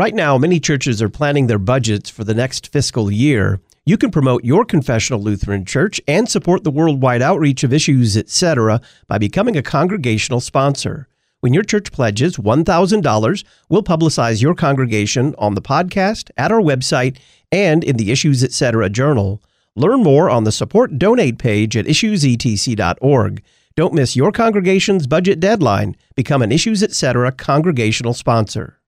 Right now, many churches are planning their budgets for the next fiscal year. You can promote your confessional Lutheran church and support the worldwide outreach of issues, etc., by becoming a congregational sponsor. When your church pledges $1,000, we'll publicize your congregation on the podcast, at our website, and in the Issues Etc. journal. Learn more on the support donate page at issuesetc.org. Don't miss your congregation's budget deadline. Become an Issues Etc. congregational sponsor.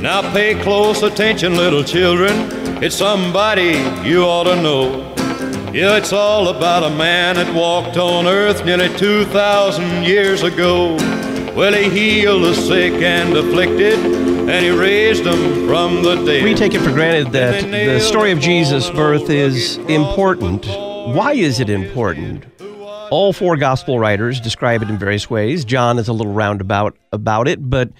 Now pay close attention, little children. It's somebody you ought to know. Yeah, it's all about a man that walked on earth nearly 2,000 years ago. Well, he healed the sick and afflicted, and he raised them from the dead. We take it for granted that the story of Jesus' birth is important. Why is it important? All four gospel writers describe it in various ways. John is a little roundabout about it, but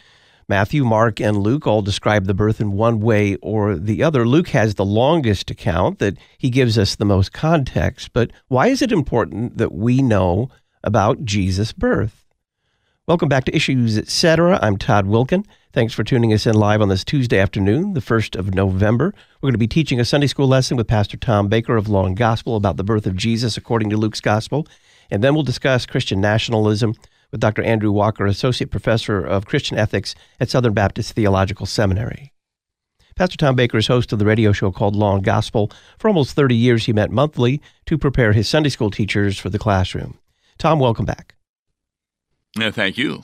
Matthew, Mark, and Luke all describe the birth in one way or the other. Luke has the longest account that he gives us the most context. But why is it important that we know about Jesus' birth? Welcome back to Issues Etc. I'm Todd Wilken. Thanks for tuning us in live on this Tuesday afternoon, the 1st of November. We're going to be teaching a Sunday school lesson with Pastor Tom Baker of and Gospel about the birth of Jesus according to Luke's Gospel. And then we'll discuss Christian nationalism with Dr. Andrew Walker, Associate Professor of Christian Ethics at Southern Baptist Theological Seminary. Pastor Tom Baker is host of the radio show called Law and Gospel. For almost 30 years, he met monthly to prepare his Sunday school teachers for the classroom. Tom, welcome back. Yeah, thank you.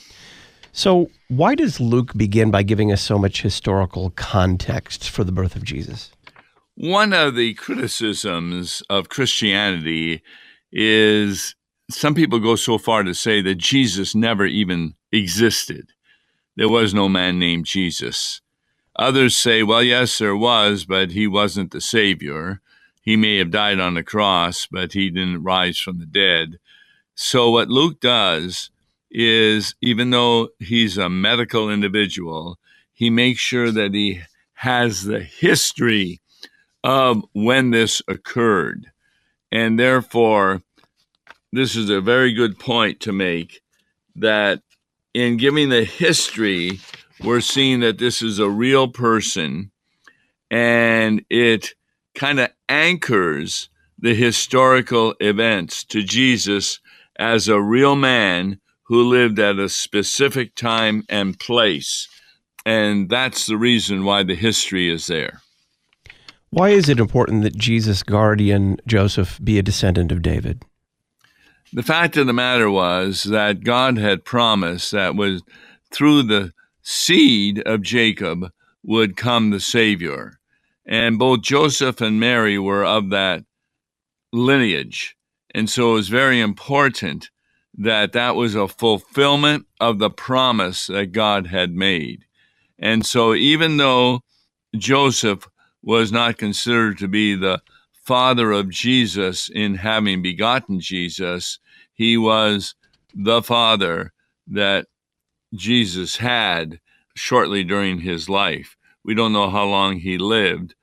So, why does Luke begin by giving us so much historical context for the birth of Jesus? One of the criticisms of Christianity is some people go so far to say that Jesus never even existed. There was no man named Jesus. Others say, well, yes, there was, but he wasn't the Savior. He may have died on the cross, but he didn't rise from the dead. So, what Luke does is, even though he's a medical individual, he makes sure that he has the history of when this occurred. And therefore, this is a very good point to make that in giving the history, we're seeing that this is a real person and it kind of anchors the historical events to Jesus as a real man who lived at a specific time and place. And that's the reason why the history is there. Why is it important that Jesus' guardian, Joseph, be a descendant of David? The fact of the matter was that God had promised that was through the seed of Jacob would come the Savior. And both Joseph and Mary were of that lineage. And so it was very important that that was a fulfillment of the promise that God had made. And so even though Joseph was not considered to be the father of Jesus in having begotten Jesus, he was the father that Jesus had shortly during his life. We don't know how long he lived.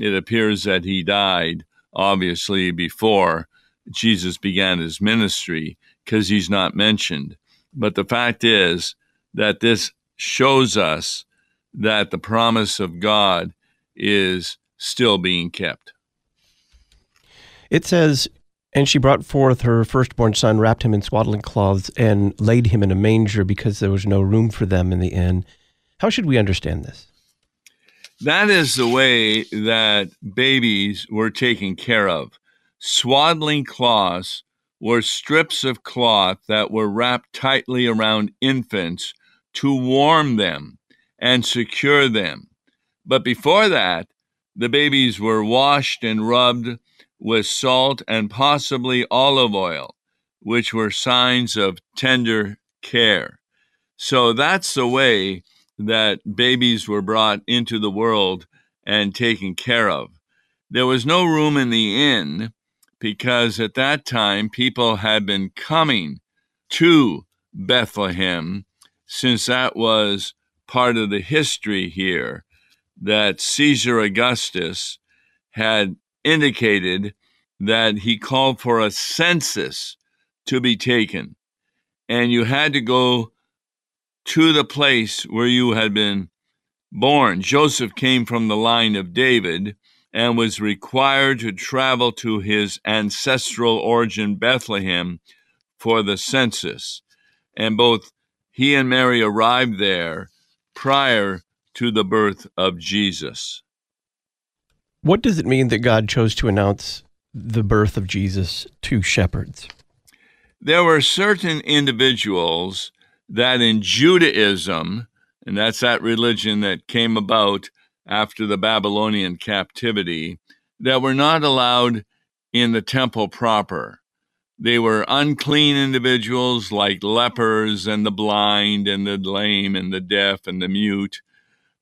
It appears that he died, obviously, before Jesus began his ministry because he's not mentioned. But the fact is that this shows us that the promise of God is still being kept. It says and she brought forth her firstborn son, wrapped him in swaddling cloths, and laid him in a manger because there was no room for them in the inn. How should we understand this? That is the way that babies were taken care of. Swaddling cloths were strips of cloth that were wrapped tightly around infants to warm them and secure them. But before that, the babies were washed and rubbed with salt and possibly olive oil, which were signs of tender care. So that's the way that babies were brought into the world and taken care of. There was no room in the inn because at that time people had been coming to Bethlehem since that was part of the history here that Caesar Augustus had indicated that he called for a census to be taken. And you had to go to the place where you had been born. Joseph came from the line of David and was required to travel to his ancestral origin, Bethlehem, for the census. And both he and Mary arrived there prior to the birth of Jesus. What does it mean that God chose to announce the birth of Jesus to shepherds? There were certain individuals that in Judaism, and that's that religion that came about after the Babylonian captivity, that were not allowed in the temple proper. They were unclean individuals like lepers and the blind and the lame and the deaf and the mute,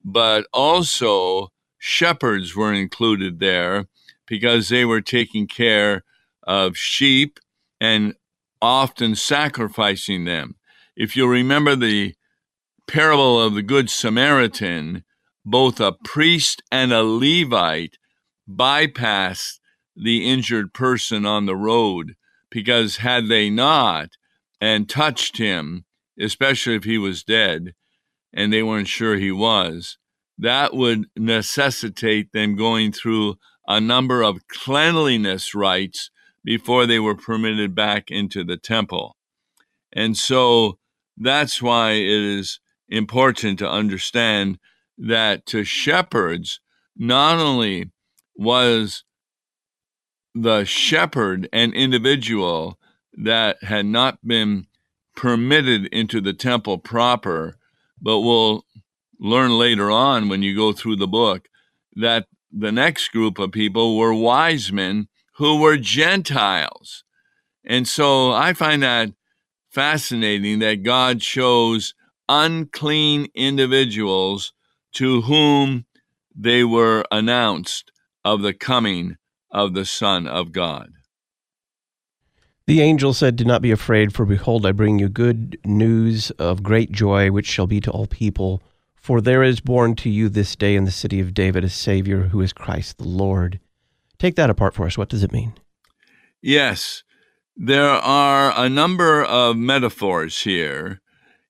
but also shepherds were included there because they were taking care of sheep and often sacrificing them. If you remember the parable of the Good Samaritan, both a priest and a Levite bypassed the injured person on the road because had they not and touched him, especially if he was dead and they weren't sure he was, that would necessitate them going through a number of cleanliness rites before they were permitted back into the temple. And so that's why it is important to understand that to shepherds, not only was the shepherd an individual that had not been permitted into the temple proper, but we'll learn later on when you go through the book that the next group of people were wise men who were Gentiles. And so I find that fascinating that God chose unclean individuals to whom they were announced of the coming of the Son of God. The angel said, Do not be afraid, for behold, I bring you good news of great joy, which shall be to all people. For there is born to you this day in the city of David a Savior who is Christ the Lord. Take that apart for us. What does it mean? Yes, there are a number of metaphors here.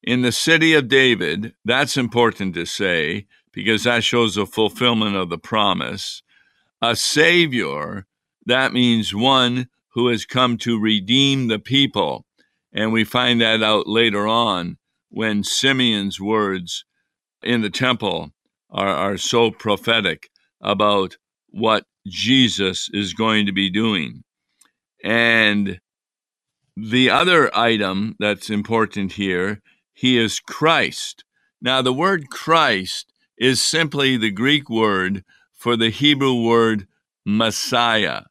In the city of David, that's important to say because that shows the fulfillment of the promise. A Savior, that means one who has come to redeem the people. And we find that out later on when Simeon's words in the temple are, are so prophetic about what Jesus is going to be doing. And the other item that's important here, he is Christ. Now, the word Christ is simply the Greek word for the Hebrew word Messiah,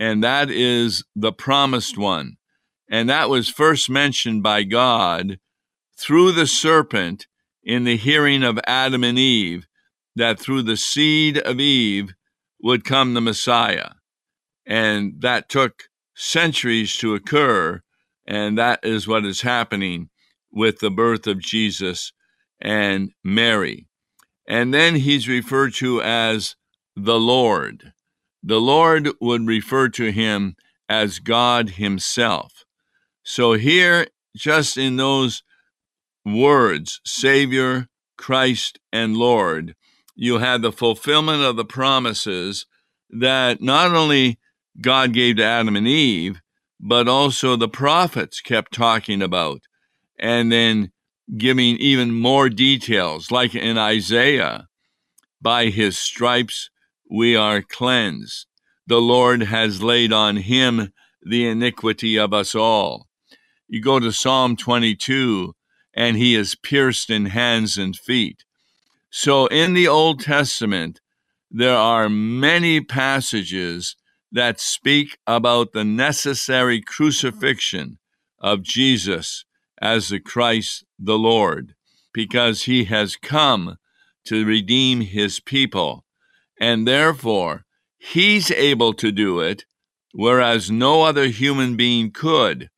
and that is the promised one. And that was first mentioned by God through the serpent in the hearing of Adam and Eve that through the seed of Eve would come the Messiah. And that took centuries to occur. And that is what is happening with the birth of Jesus and Mary. And then he's referred to as the Lord. The Lord would refer to him as God Himself. So here, just in those words, Savior, Christ, and Lord, you had the fulfillment of the promises that not only God gave to Adam and Eve, but also the prophets kept talking about, and then giving even more details, like in Isaiah by his stripes we are cleansed. The Lord has laid on him the iniquity of us all. You go to Psalm 22, and he is pierced in hands and feet. So in the Old Testament, there are many passages that speak about the necessary crucifixion of Jesus as the Christ the Lord, because he has come to redeem his people. And therefore, he's able to do it, whereas no other human being could,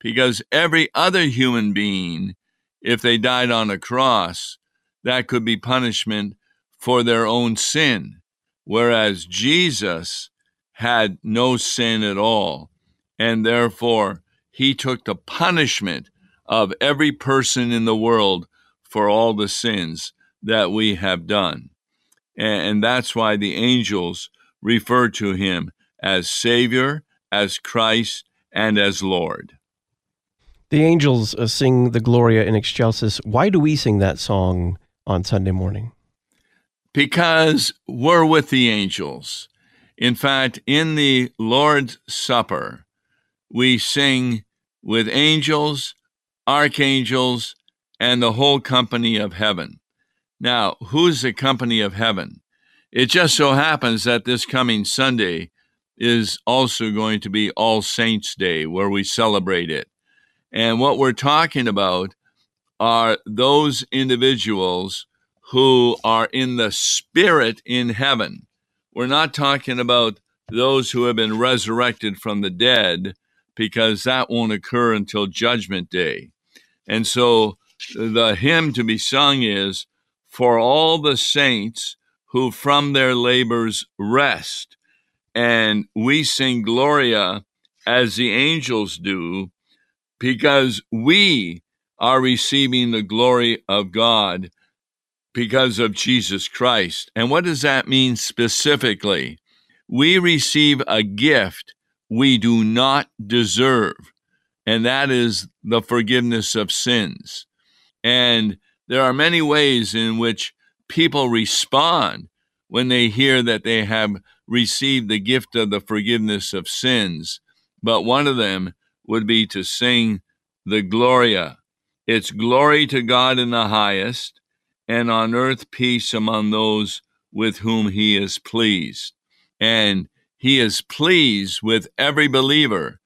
because every other human being if they died on a cross, that could be punishment for their own sin. Whereas Jesus had no sin at all. And therefore, he took the punishment of every person in the world for all the sins that we have done. And that's why the angels refer to him as Savior, as Christ, and as Lord. The angels uh, sing the Gloria in Excelsis. Why do we sing that song on Sunday morning? Because we're with the angels. In fact, in the Lord's Supper, we sing with angels, archangels, and the whole company of heaven. Now, who's the company of heaven? It just so happens that this coming Sunday is also going to be All Saints' Day, where we celebrate it. And what we're talking about are those individuals who are in the spirit in heaven. We're not talking about those who have been resurrected from the dead, because that won't occur until Judgment Day. And so the hymn to be sung is For all the saints who from their labors rest. And we sing Gloria as the angels do because we are receiving the glory of God because of Jesus Christ. And what does that mean specifically? We receive a gift we do not deserve, and that is the forgiveness of sins. And there are many ways in which people respond when they hear that they have received the gift of the forgiveness of sins. But one of them would be to sing the Gloria. It's glory to God in the highest, and on earth peace among those with whom he is pleased. And he is pleased with every believer,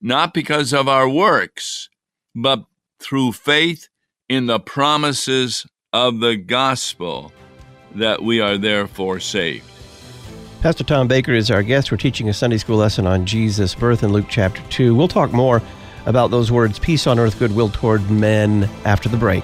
not because of our works, but through faith in the promises of the gospel that we are therefore saved. Pastor Tom Baker is our guest. We're teaching a Sunday school lesson on Jesus' birth in Luke chapter 2. We'll talk more about those words, peace on earth, goodwill toward men, after the break.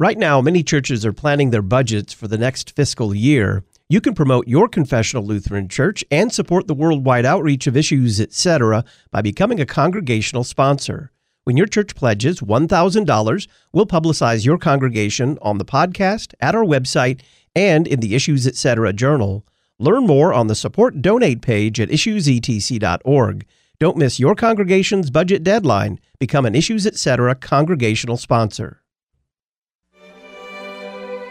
Right now, many churches are planning their budgets for the next fiscal year. You can promote your confessional Lutheran church and support the worldwide outreach of issues, etc., by becoming a congregational sponsor. When your church pledges $1,000, we'll publicize your congregation on the podcast, at our website, and in the Issues Etc. journal. Learn more on the support donate page at issuesetc.org. Don't miss your congregation's budget deadline. Become an Issues Etc. congregational sponsor.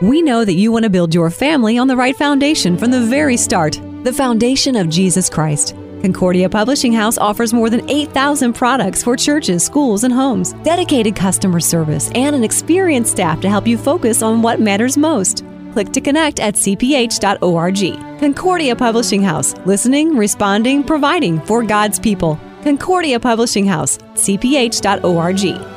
We know that you want to build your family on the right foundation from the very start the foundation of Jesus Christ. Concordia Publishing House offers more than 8,000 products for churches, schools, and homes, dedicated customer service, and an experienced staff to help you focus on what matters most. Click to connect at cph.org. Concordia Publishing House, listening, responding, providing for God's people. Concordia Publishing House, cph.org.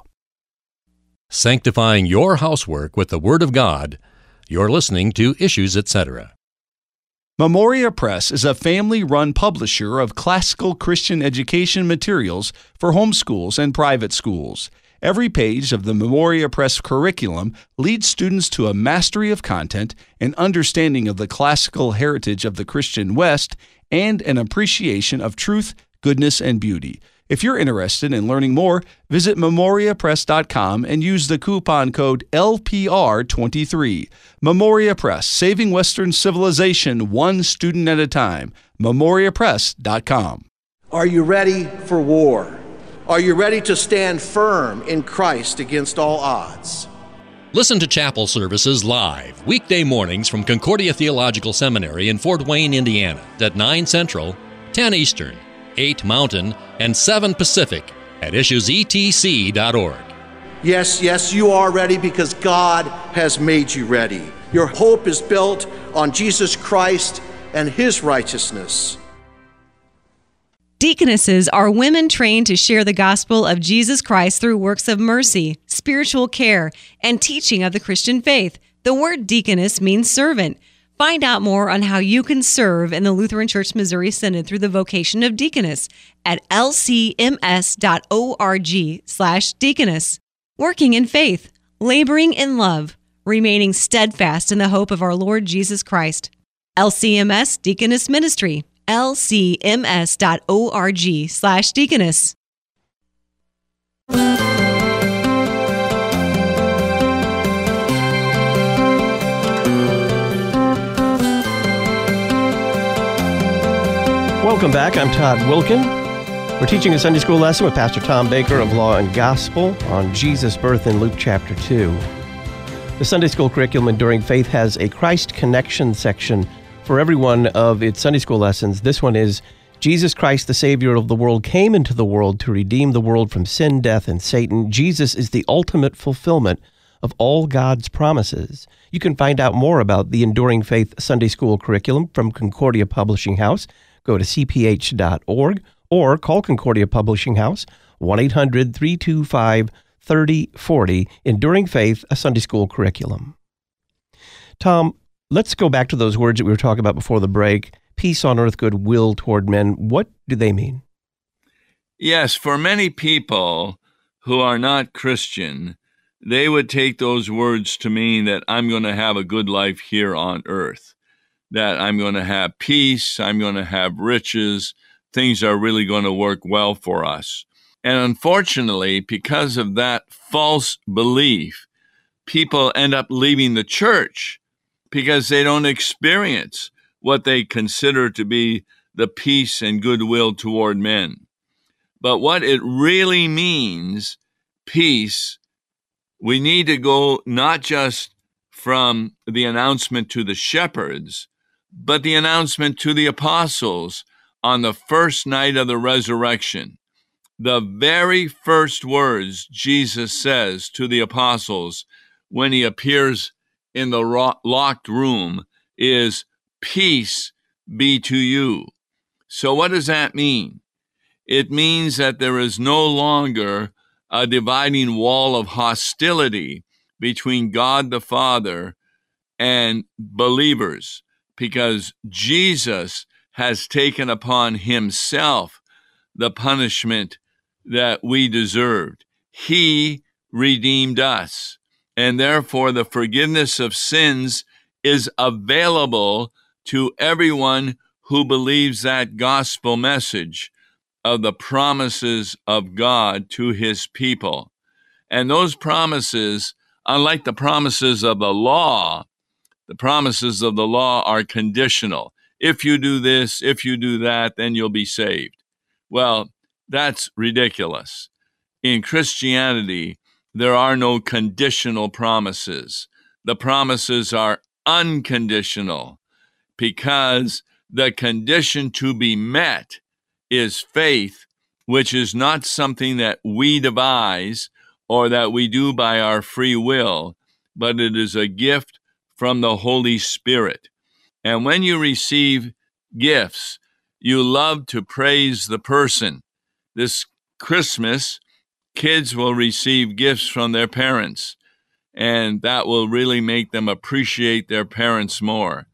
sanctifying your housework with the Word of God. You're listening to Issues, etc. Memoria Press is a family run publisher of classical Christian education materials for homeschools and private schools. Every page of the Memoria Press curriculum leads students to a mastery of content, an understanding of the classical heritage of the Christian West, and an appreciation of truth, goodness, and beauty. If you're interested in learning more, visit memoriapress.com and use the coupon code LPR23. Memoria Press, saving Western civilization one student at a time. memoriapress.com. Are you ready for war? Are you ready to stand firm in Christ against all odds? Listen to chapel services live, weekday mornings from Concordia Theological Seminary in Fort Wayne, Indiana, at 9 Central, 10 Eastern 8 Mountain, and 7 Pacific at issuesetc.org. Yes, yes, you are ready because God has made you ready. Your hope is built on Jesus Christ and His righteousness. Deaconesses are women trained to share the gospel of Jesus Christ through works of mercy, spiritual care, and teaching of the Christian faith. The word deaconess means servant. Find out more on how you can serve in the Lutheran Church Missouri Synod through the vocation of deaconess at lcms.org/deaconess. Working in faith, laboring in love, remaining steadfast in the hope of our Lord Jesus Christ. LCMS Deaconess Ministry lcms.org Welcome back. I'm Todd Wilken. We're teaching a Sunday school lesson with Pastor Tom Baker of Law and Gospel on Jesus' birth in Luke chapter 2. The Sunday school curriculum Enduring Faith has a Christ Connection section for every one of its Sunday school lessons. This one is Jesus Christ, the Savior of the world, came into the world to redeem the world from sin, death, and Satan. Jesus is the ultimate fulfillment of all God's promises. You can find out more about the Enduring Faith Sunday School curriculum from Concordia Publishing House. Go to cph.org or call Concordia Publishing House 1 800 325 3040. Enduring Faith, a Sunday School curriculum. Tom, let's go back to those words that we were talking about before the break peace on earth, goodwill toward men. What do they mean? Yes, for many people who are not Christian, they would take those words to mean that I'm going to have a good life here on earth, that I'm going to have peace, I'm going to have riches, things are really going to work well for us. And unfortunately, because of that false belief, people end up leaving the church because they don't experience what they consider to be the peace and goodwill toward men. But what it really means, peace, we need to go not just from the announcement to the shepherds, but the announcement to the apostles on the first night of the resurrection. The very first words Jesus says to the apostles when he appears in the locked room is peace be to you. So, what does that mean? It means that there is no longer a dividing wall of hostility between God the Father and believers because Jesus has taken upon himself the punishment that we deserved. He redeemed us and therefore the forgiveness of sins is available to everyone who believes that gospel message of the promises of God to his people. And those promises, unlike the promises of the law, the promises of the law are conditional. If you do this, if you do that, then you'll be saved. Well, that's ridiculous. In Christianity, there are no conditional promises. The promises are unconditional because the condition to be met is faith, which is not something that we devise or that we do by our free will, but it is a gift from the Holy Spirit. And when you receive gifts, you love to praise the person. This Christmas, kids will receive gifts from their parents, and that will really make them appreciate their parents more.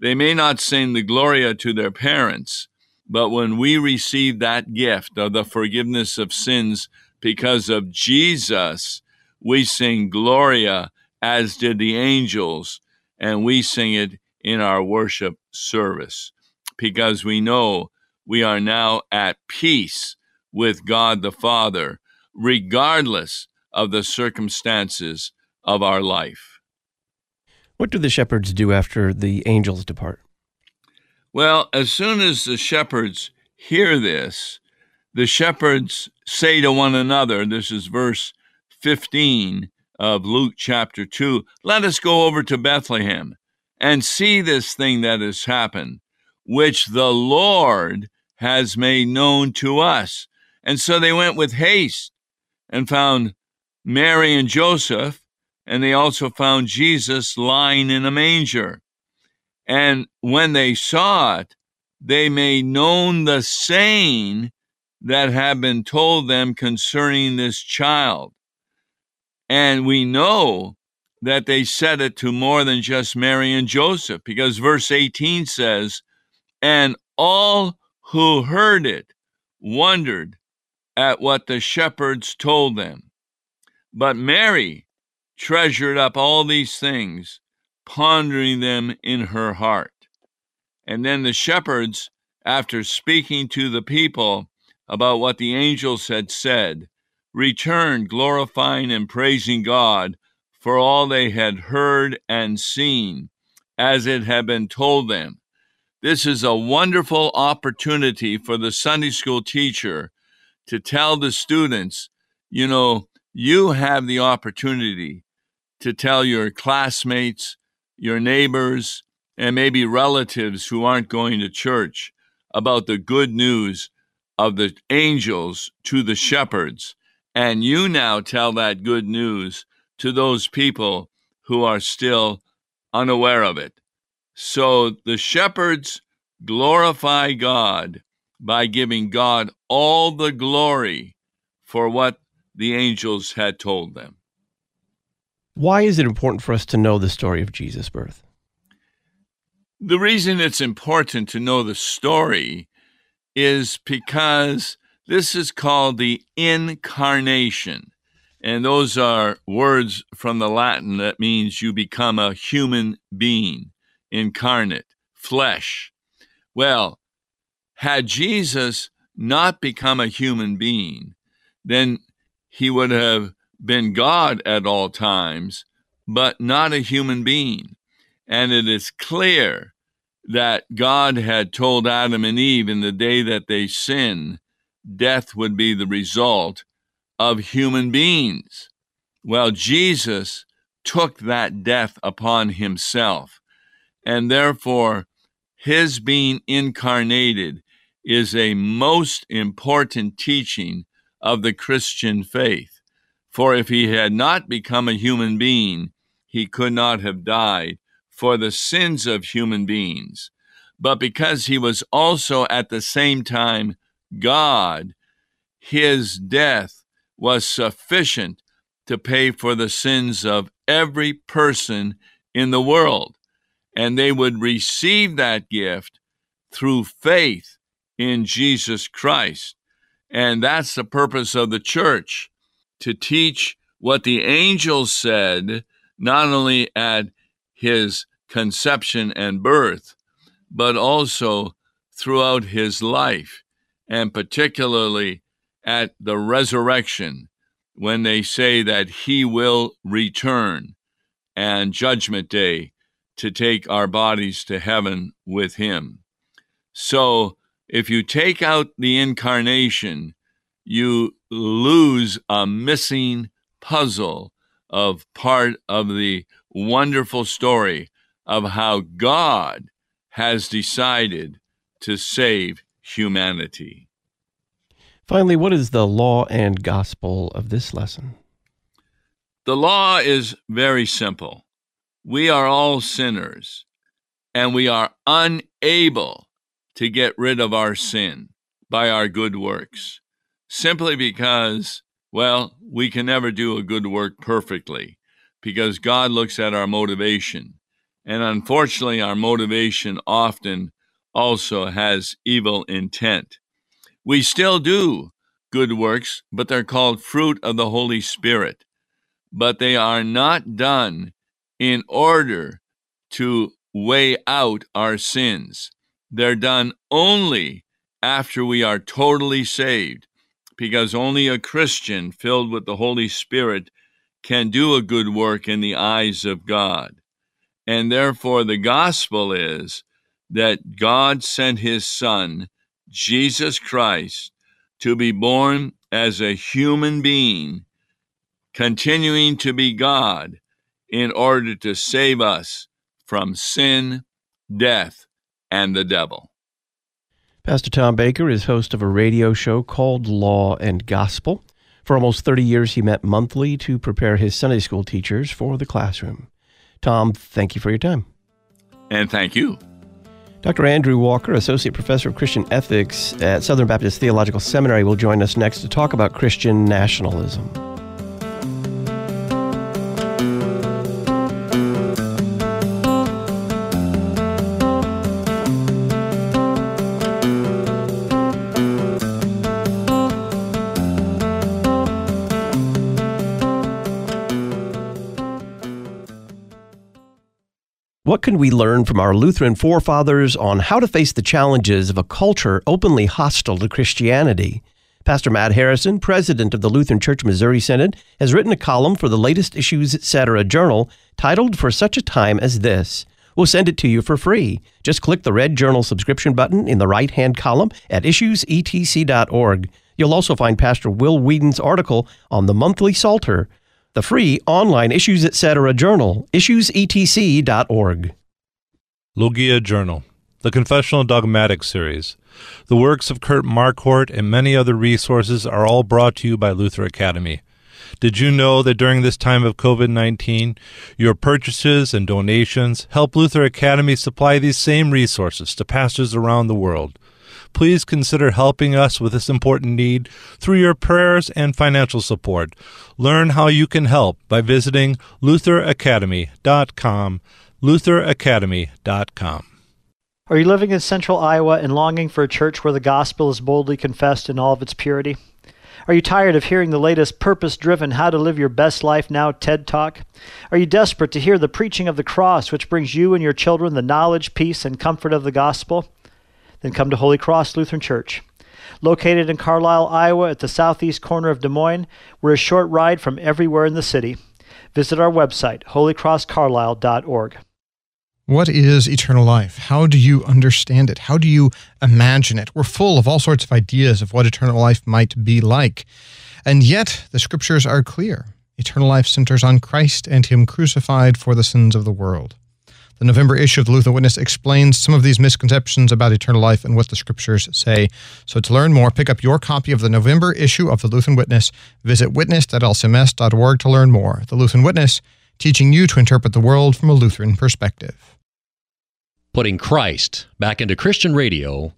They may not sing the Gloria to their parents, but when we receive that gift of the forgiveness of sins because of Jesus, we sing Gloria as did the angels, and we sing it in our worship service because we know we are now at peace with God the Father regardless of the circumstances of our life. What do the shepherds do after the angels depart? Well, as soon as the shepherds hear this, the shepherds say to one another, this is verse 15 of Luke chapter 2, let us go over to Bethlehem and see this thing that has happened, which the Lord has made known to us. And so they went with haste and found Mary and Joseph, and they also found Jesus lying in a manger. And when they saw it, they made known the saying that had been told them concerning this child. And we know that they said it to more than just Mary and Joseph, because verse 18 says, And all who heard it wondered at what the shepherds told them. But Mary treasured up all these things, pondering them in her heart. And then the shepherds, after speaking to the people about what the angels had said, returned glorifying and praising God for all they had heard and seen, as it had been told them. This is a wonderful opportunity for the Sunday school teacher to tell the students, you know, you have the opportunity to tell your classmates, your neighbors, and maybe relatives who aren't going to church about the good news of the angels to the shepherds. And you now tell that good news to those people who are still unaware of it. So the shepherds glorify God by giving God all the glory for what the angels had told them. Why is it important for us to know the story of Jesus' birth? The reason it's important to know the story is because this is called the incarnation. And those are words from the Latin that means you become a human being, incarnate, flesh. Well, had Jesus not become a human being, then he would have been God at all times, but not a human being. And it is clear that God had told Adam and Eve in the day that they sinned, death would be the result of human beings. Well, Jesus took that death upon himself, and therefore his being incarnated is a most important teaching of the Christian faith. For if he had not become a human being, he could not have died for the sins of human beings. But because he was also at the same time God, his death was sufficient to pay for the sins of every person in the world. And they would receive that gift through faith in Jesus Christ. And that's the purpose of the church to teach what the angels said, not only at his conception and birth, but also throughout his life, and particularly at the resurrection, when they say that he will return and judgment day to take our bodies to heaven with him. So if you take out the incarnation, you lose a missing puzzle of part of the wonderful story of how God has decided to save humanity. Finally, what is the law and gospel of this lesson? The law is very simple. We are all sinners, and we are unable to get rid of our sin by our good works, simply because, well, we can never do a good work perfectly, because God looks at our motivation. And unfortunately, our motivation often also has evil intent. We still do good works, but they're called fruit of the Holy Spirit. But they are not done in order to weigh out our sins. They're done only after we are totally saved, because only a Christian filled with the Holy Spirit can do a good work in the eyes of God. And therefore, the gospel is that God sent his Son, Jesus Christ, to be born as a human being, continuing to be God in order to save us from sin, death, and the devil. Pastor Tom Baker is host of a radio show called Law and Gospel. For almost 30 years, he met monthly to prepare his Sunday school teachers for the classroom. Tom, thank you for your time. And thank you. Dr. Andrew Walker, Associate Professor of Christian Ethics at Southern Baptist Theological Seminary, will join us next to talk about Christian nationalism. What can we learn from our Lutheran forefathers on how to face the challenges of a culture openly hostile to Christianity? Pastor Matt Harrison, president of the Lutheran Church Missouri Synod, has written a column for the latest Issues Etc. journal titled For Such a Time as This. We'll send it to you for free. Just click the red journal subscription button in the right hand column at issuesetc.org. You'll also find Pastor Will Weedon's article on the monthly Psalter the free online Issues Etc. journal, issuesetc.org. Logia Journal, the Confessional Dogmatic Series. The works of Kurt Marquart and many other resources are all brought to you by Luther Academy. Did you know that during this time of COVID 19, your purchases and donations help Luther Academy supply these same resources to pastors around the world? Please consider helping us with this important need through your prayers and financial support. Learn how you can help by visiting lutheracademy.com. lutheracademy.com. Are you living in central Iowa and longing for a church where the gospel is boldly confessed in all of its purity? Are you tired of hearing the latest purpose driven How to Live Your Best Life Now TED Talk? Are you desperate to hear the preaching of the cross, which brings you and your children the knowledge, peace, and comfort of the gospel? Then come to Holy Cross Lutheran Church. Located in Carlisle, Iowa, at the southeast corner of Des Moines, we're a short ride from everywhere in the city. Visit our website, holycrosscarlisle.org. What is eternal life? How do you understand it? How do you imagine it? We're full of all sorts of ideas of what eternal life might be like. And yet, the scriptures are clear. Eternal life centers on Christ and Him crucified for the sins of the world. The November issue of the Lutheran Witness explains some of these misconceptions about eternal life and what the scriptures say. So, to learn more, pick up your copy of the November issue of the Lutheran Witness. Visit witness.lcms.org to learn more. The Lutheran Witness, teaching you to interpret the world from a Lutheran perspective. Putting Christ back into Christian radio.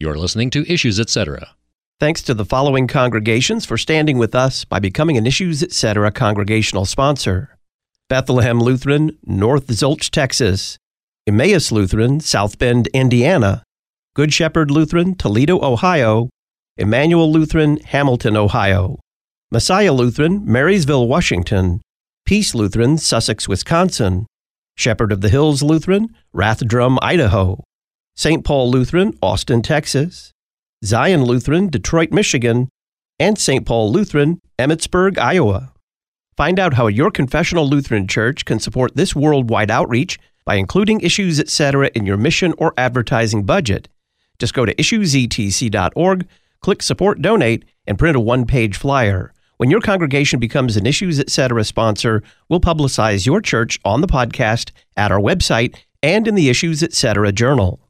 You're listening to Issues Etc. Thanks to the following congregations for standing with us by becoming an Issues Etc. congregational sponsor. Bethlehem Lutheran, North Zulch, Texas, Emmaus Lutheran, South Bend, Indiana, Good Shepherd Lutheran, Toledo, Ohio, Emmanuel Lutheran, Hamilton, Ohio, Messiah Lutheran, Marysville, Washington, Peace Lutheran, Sussex, Wisconsin, Shepherd of the Hills Lutheran, Rathdrum, Idaho, St. Paul Lutheran, Austin, Texas, Zion Lutheran, Detroit, Michigan, and St. Paul Lutheran, Emmetsburg, Iowa. Find out how your confessional Lutheran church can support this worldwide outreach by including issues, etc. in your mission or advertising budget. Just go to issuesetc.org, click support donate, and print a one-page flyer. When your congregation becomes an Issues Etc. sponsor, we'll publicize your church on the podcast, at our website, and in the Issues Etc. journal.